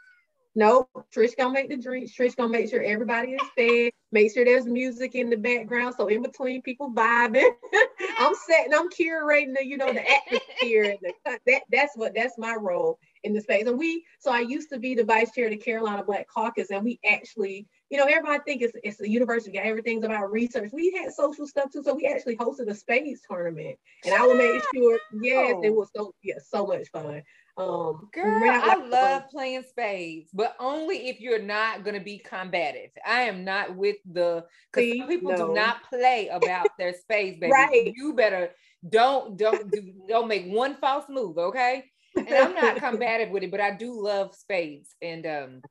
No, Trish gonna make the drinks. Trish gonna make sure everybody is fed. Make sure there's music in the background. So in between people vibing, I'm setting, I'm curating the, you know, the atmosphere the that that's what that's my role in the space. And we, so I used to be the vice chair of the Carolina Black Caucus, and we actually you know, everybody think it's it's a university, everything's about research. We had social stuff too, so we actually hosted a spades tournament, and I would make sure, yes, it was so yeah, so much fun. Um, girl, I love playing spades, but only if you're not gonna be combative. I am not with the because some people no. do not play about their spades, baby. Right. You better don't don't do, don't make one false move, okay? And I'm not combative with it, but I do love spades, and um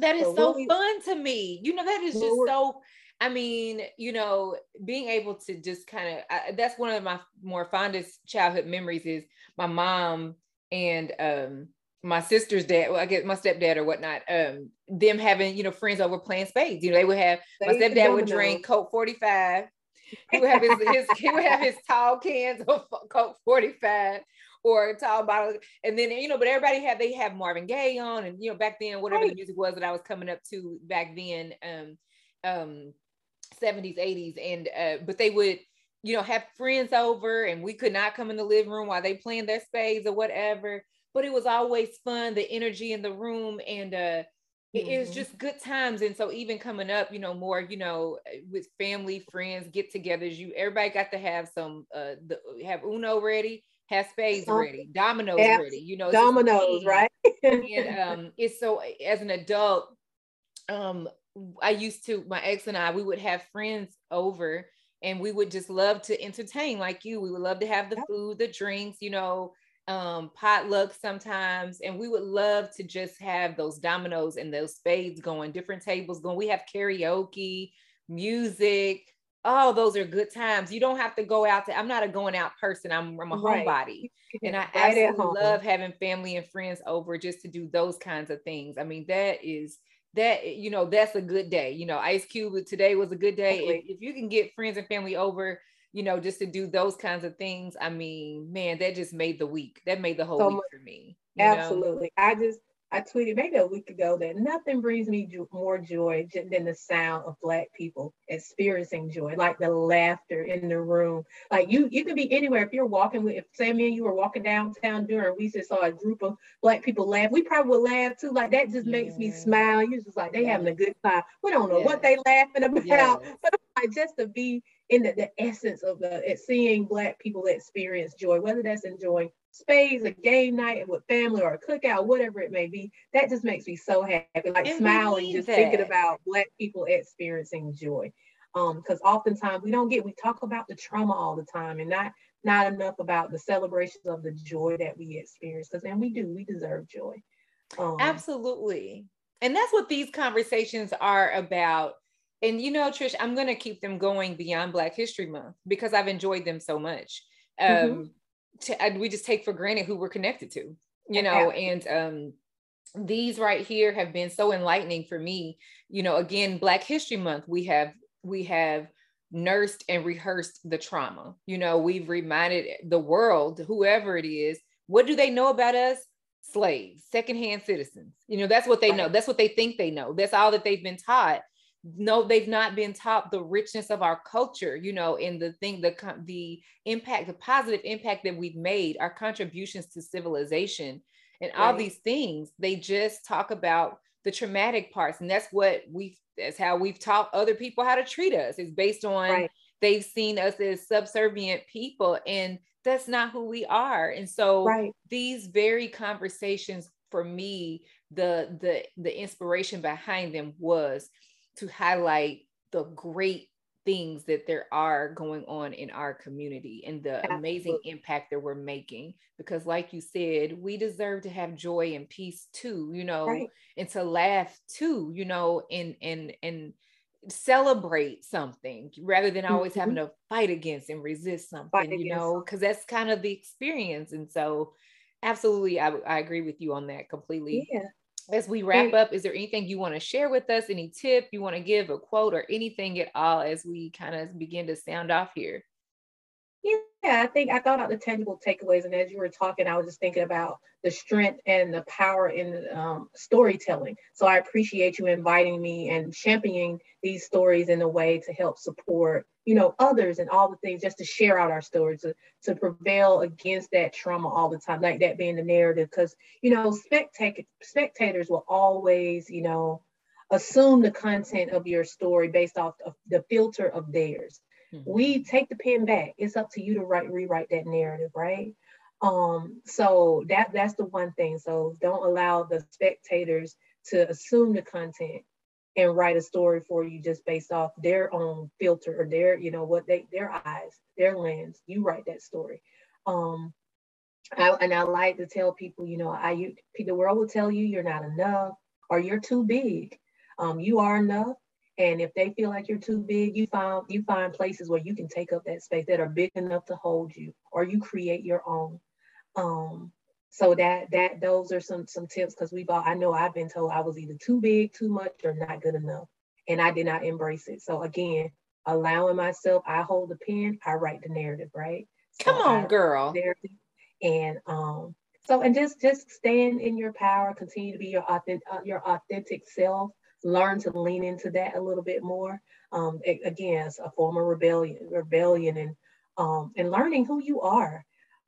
that is so, so really, fun to me. You know, that is just so. I mean, you know, being able to just kind of that's one of my more fondest childhood memories is my mom and um my sister's dad, well, I guess my stepdad or whatnot, um, them having, you know, friends over playing spades. You know, they would have my stepdad would drink Colt 45. He would have his, his he would have his tall cans of Colt 45 or a tall bottle. And then, you know, but everybody had, they have Marvin Gaye on and, you know, back then, whatever right. the music was that I was coming up to back then, um, um, 70s, 80s. And, uh, but they would, you know, have friends over and we could not come in the living room while they playing their spades or whatever. But it was always fun, the energy in the room. And, uh, it is mm-hmm. just good times and so even coming up you know more you know with family friends get togethers you everybody got to have some uh the, have uno ready have spades ready, dominoes ready, you know, dominoes, right? and um, it's so as an adult, um, I used to my ex and I we would have friends over and we would just love to entertain like you. We would love to have the food, the drinks, you know, um, potluck sometimes, and we would love to just have those dominoes and those spades going, different tables going. We have karaoke, music, oh, those are good times. You don't have to go out to, I'm not a going out person. I'm, I'm a right. homebody. And I right absolutely love having family and friends over just to do those kinds of things. I mean, that is that, you know, that's a good day. You know, Ice Cube today was a good day. If, if you can get friends and family over, you know, just to do those kinds of things, I mean, man, that just made the week. That made the whole so week much, for me. Absolutely. Know? I just I tweeted maybe a week ago that nothing brings me jo- more joy than the sound of Black people experiencing joy, like the laughter in the room. Like you, you could be anywhere. If you're walking with, if say me and you were walking downtown during, we just saw a group of Black people laugh. We probably would laugh too. Like that just makes me smile. You're just like they having a good time. We don't know what they laughing about, but like just to be in the, the essence of the seeing Black people experience joy, whether that's enjoying spades, a game night with family or a cookout, whatever it may be, that just makes me so happy, like and smiling, just that. thinking about Black people experiencing joy. Um, because oftentimes we don't get, we talk about the trauma all the time and not not enough about the celebrations of the joy that we experience. Because and we do, we deserve joy. Um, Absolutely. And that's what these conversations are about. And you know, Trish, I'm gonna keep them going beyond Black History Month because I've enjoyed them so much. Um, mm-hmm to, we just take for granted who we're connected to, you know, yeah. and um, these right here have been so enlightening for me. You know, again, Black History Month, we have we have nursed and rehearsed the trauma. You know, we've reminded the world, whoever it is, what do they know about us? Slaves, secondhand citizens. You know, that's what they know. That's what they think they know. That's all that they've been taught. No they've not been taught the richness of our culture you know in the thing the the impact the positive impact that we've made our contributions to civilization and right. all these things they just talk about the traumatic parts and that's what we that's how we've taught other people how to treat us it's based on right. they've seen us as subservient people and that's not who we are and so right. these very conversations for me the the the inspiration behind them was to highlight the great things that there are going on in our community and the Absolutely. amazing impact that we're making because like you said we deserve to have joy and peace too you know right. and to laugh too you know and and and celebrate something rather than always mm-hmm. having to fight against and resist something fight you know because that's kind of the experience and so absolutely I, I agree with you on that completely yeah as we wrap up, is there anything you want to share with us? Any tip you want to give, a quote, or anything at all as we kind of begin to sound off here? Yeah, I think I thought about the tangible takeaways, and as you were talking, I was just thinking about the strength and the power in um, storytelling. So I appreciate you inviting me and championing these stories in a way to help support, you know, others and all the things, just to share out our stories, to, to prevail against that trauma all the time, like that being the narrative. Because you know, spectac- spectators will always, you know, assume the content of your story based off of the filter of theirs. Mm-hmm. We take the pen back. It's up to you to write, rewrite that narrative, right? Um, so that that's the one thing. So don't allow the spectators to assume the content and write a story for you just based off their own filter or their, you know, what they their eyes, their lens. You write that story. Um, I, and I like to tell people, you know, I you, the world will tell you you're not enough or you're too big. Um, you are enough. And if they feel like you're too big, you find you find places where you can take up that space that are big enough to hold you, or you create your own. Um, so that that those are some some tips because we've all I know I've been told I was either too big, too much, or not good enough, and I did not embrace it. So again, allowing myself, I hold the pen, I write the narrative, right? So Come on, girl. And um, so and just just stand in your power, continue to be your authentic uh, your authentic self learn to lean into that a little bit more. Um, it, again, it's a form of rebellion, rebellion, and um, and learning who you are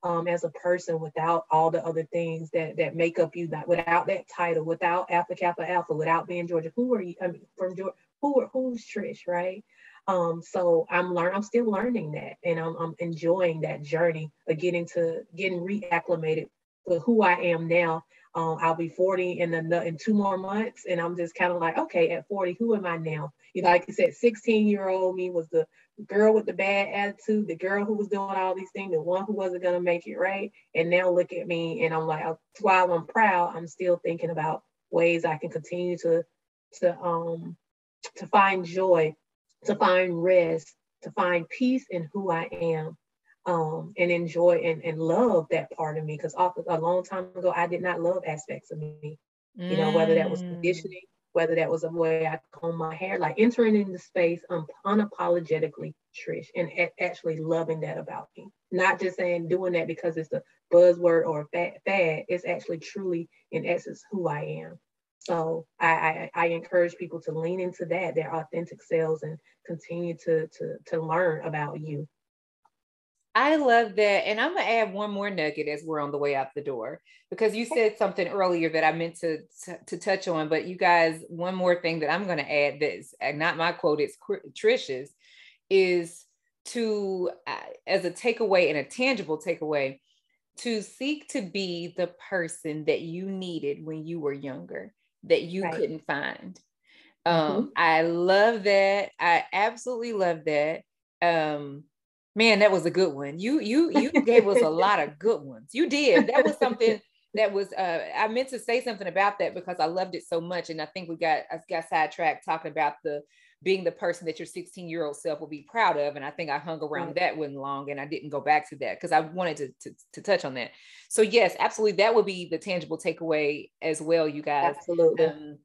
um, as a person without all the other things that that make up you. Without that title, without Alpha Kappa Alpha, without being Georgia, who are you? I mean, from Georgia, who who's Trish, right? Um, so I'm learn I'm still learning that, and I'm, I'm enjoying that journey of getting to getting reacclimated to who I am now um, I'll be 40 in the in two more months, and I'm just kind of like, okay, at 40, who am I now? You know, like I said, 16 year old me was the girl with the bad attitude, the girl who was doing all these things, the one who wasn't gonna make it right. And now look at me, and I'm like, while I'm proud, I'm still thinking about ways I can continue to to um to find joy, to find rest, to find peace in who I am um, and enjoy and, and love that part of me because a long time ago I did not love aspects of me. Mm. You know, whether that was mm. conditioning, whether that was a way I comb my hair, like entering into space un- unapologetically, Trish, and a- actually loving that about me. Not just saying doing that because it's a buzzword or a fad, fad. It's actually truly, in essence, who I am. So I, I, I, encourage people to lean into that, their authentic selves, and continue to to to learn about you. I love that. And I'm going to add one more nugget as we're on the way out the door because you said something earlier that I meant to, to, to touch on. But you guys, one more thing that I'm going to add that's uh, not my quote, it's Trisha's, is to, uh, as a takeaway and a tangible takeaway, to seek to be the person that you needed when you were younger that you right. couldn't find. Um, mm-hmm. I love that. I absolutely love that. Um, Man, that was a good one. You you you gave us a lot of good ones. You did. That was something that was uh I meant to say something about that because I loved it so much. And I think we got I got sidetracked talking about the being the person that your 16 year old self will be proud of. And I think I hung around mm-hmm. that one long and I didn't go back to that because I wanted to, to, to, touch on that. So, yes, absolutely. That would be the tangible takeaway as well, you guys. Absolutely. Um,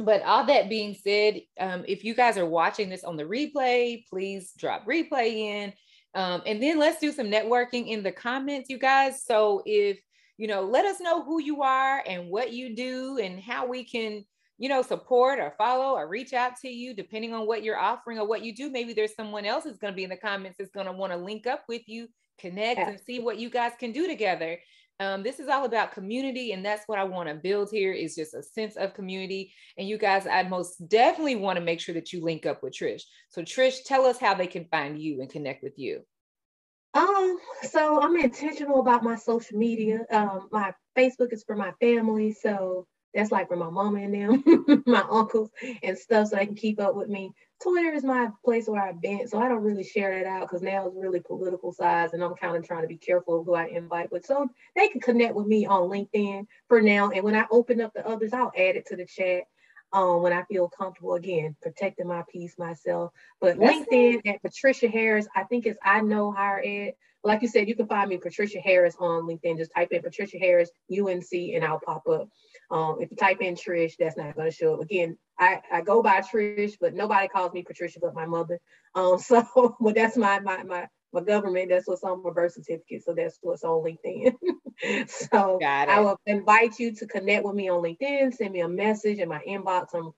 but all that being said, um, if you guys are watching this on the replay, please drop replay in. Um, and then let's do some networking in the comments, you guys. So if, you know, let us know who you are and what you do and how we can you know, support or follow or reach out to you, depending on what you're offering or what you do. Maybe there's someone else who's going to be in the comments that's going to want to link up with you, connect, yeah. and see what you guys can do together. Um, this is all about community, and that's what I want to build here is just a sense of community. And you guys, I most definitely want to make sure that you link up with Trish. So, Trish, tell us how they can find you and connect with you. Um, so I'm intentional about my social media. Um, my Facebook is for my family, so that's like for my mama and them, my uncles and stuff, so they can keep up with me. Twitter is my place where I've been, so I don't really share that out because now it's really political size, and I'm kind of trying to be careful of who I invite. But so they can connect with me on LinkedIn for now, and when I open up the others, I'll add it to the chat. Um, when I feel comfortable again, protecting my peace myself. But That's LinkedIn it. at Patricia Harris, I think it's I know higher ed. Like you said, you can find me Patricia Harris on LinkedIn. Just type in Patricia Harris UNC and I'll pop up. Um, if you type in Trish, that's not going to show up. Again, I, I go by Trish, but nobody calls me Patricia but my mother. Um, so, but that's my my my my government. That's what's on my birth certificate. So that's what's on LinkedIn. so I will invite you to connect with me on LinkedIn. Send me a message in my inbox. I'm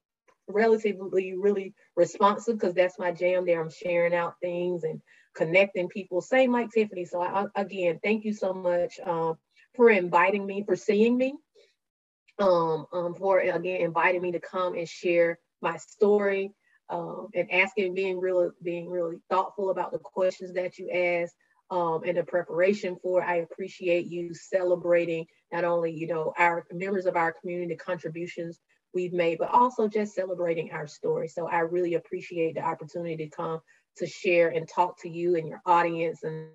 relatively really responsive because that's my jam. There, I'm sharing out things and connecting people. Same like Tiffany. So I, again, thank you so much um, for inviting me, for seeing me um, um, for again inviting me to come and share my story um, and asking, being really, being really thoughtful about the questions that you ask um, and the preparation for. I appreciate you celebrating not only you know our members of our community, the contributions we've made, but also just celebrating our story. So I really appreciate the opportunity to come to share and talk to you and your audience. And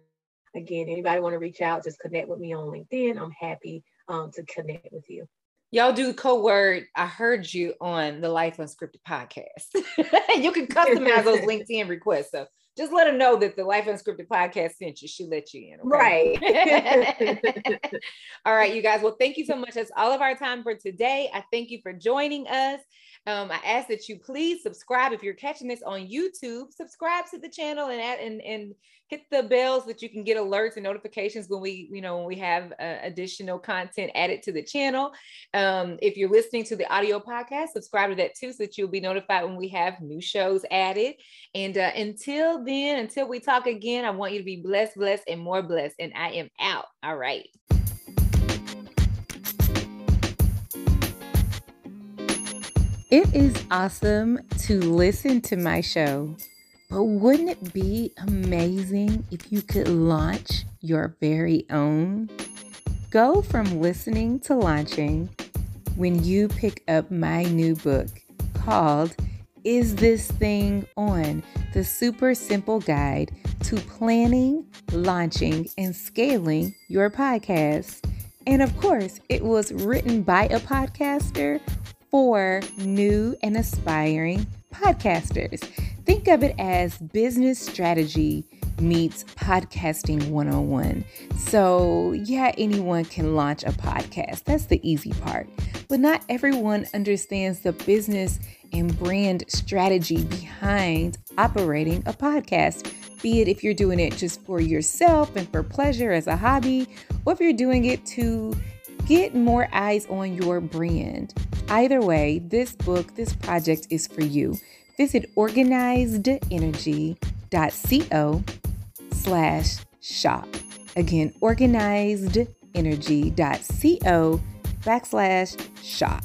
again, anybody want to reach out, just connect with me on LinkedIn. I'm happy um, to connect with you y'all do code word. I heard you on the Life Unscripted podcast. you can customize those LinkedIn requests. So just let her know that the Life Unscripted podcast sent you. She let you in. Okay? Right. all right, you guys. Well, thank you so much. That's all of our time for today. I thank you for joining us. Um, I ask that you please subscribe if you're catching this on YouTube. Subscribe to the channel and and and hit the bells that you can get alerts and notifications when we you know when we have uh, additional content added to the channel. Um, if you're listening to the audio podcast, subscribe to that too, so that you'll be notified when we have new shows added. And uh, until then, until we talk again, I want you to be blessed, blessed, and more blessed. And I am out. All right. It is awesome to listen to my show, but wouldn't it be amazing if you could launch your very own? Go from listening to launching when you pick up my new book called Is This Thing On? The Super Simple Guide to Planning, Launching, and Scaling Your Podcast. And of course, it was written by a podcaster for new and aspiring podcasters. Think of it as business strategy meets podcasting 101. So, yeah, anyone can launch a podcast. That's the easy part. But not everyone understands the business and brand strategy behind operating a podcast. Be it if you're doing it just for yourself and for pleasure as a hobby, or if you're doing it to get more eyes on your brand. Either way, this book, this project is for you. Visit organizedenergy.co slash shop. Again, organizedenergy.co backslash shop.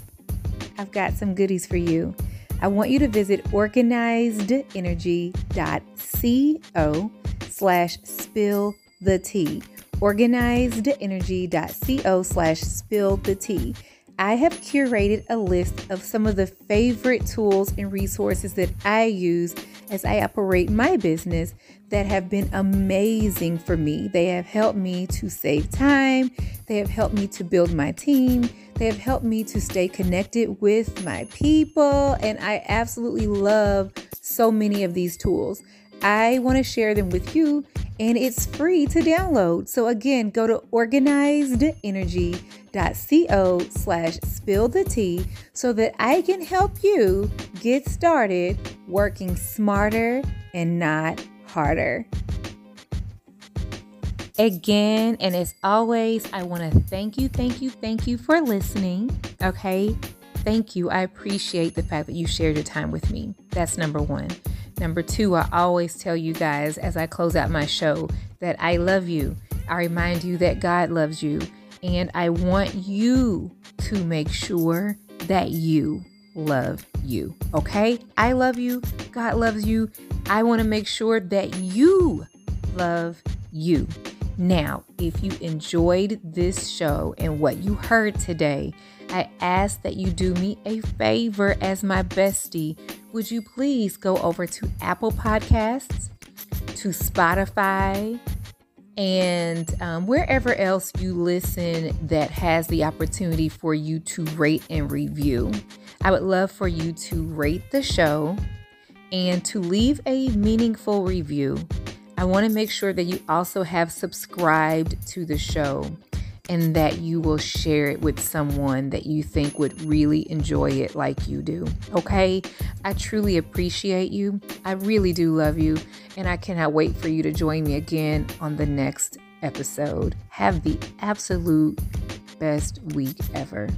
I've got some goodies for you. I want you to visit organizedenergy.co slash spill the tea organizedenergy.co slash spill the tea. I have curated a list of some of the favorite tools and resources that I use as I operate my business that have been amazing for me. They have helped me to save time, they have helped me to build my team, they have helped me to stay connected with my people, and I absolutely love so many of these tools. I want to share them with you and it's free to download. So again, go to organizedenergy.co slash spill the tea so that I can help you get started working smarter and not harder. Again, and as always, I want to thank you, thank you, thank you for listening. Okay. Thank you. I appreciate the fact that you shared your time with me. That's number one. Number two, I always tell you guys as I close out my show that I love you. I remind you that God loves you. And I want you to make sure that you love you. Okay? I love you. God loves you. I want to make sure that you love you. Now, if you enjoyed this show and what you heard today, I ask that you do me a favor as my bestie. Would you please go over to Apple Podcasts, to Spotify, and um, wherever else you listen that has the opportunity for you to rate and review. I would love for you to rate the show and to leave a meaningful review. I want to make sure that you also have subscribed to the show and that you will share it with someone that you think would really enjoy it like you do. Okay? I truly appreciate you. I really do love you. And I cannot wait for you to join me again on the next episode. Have the absolute best week ever.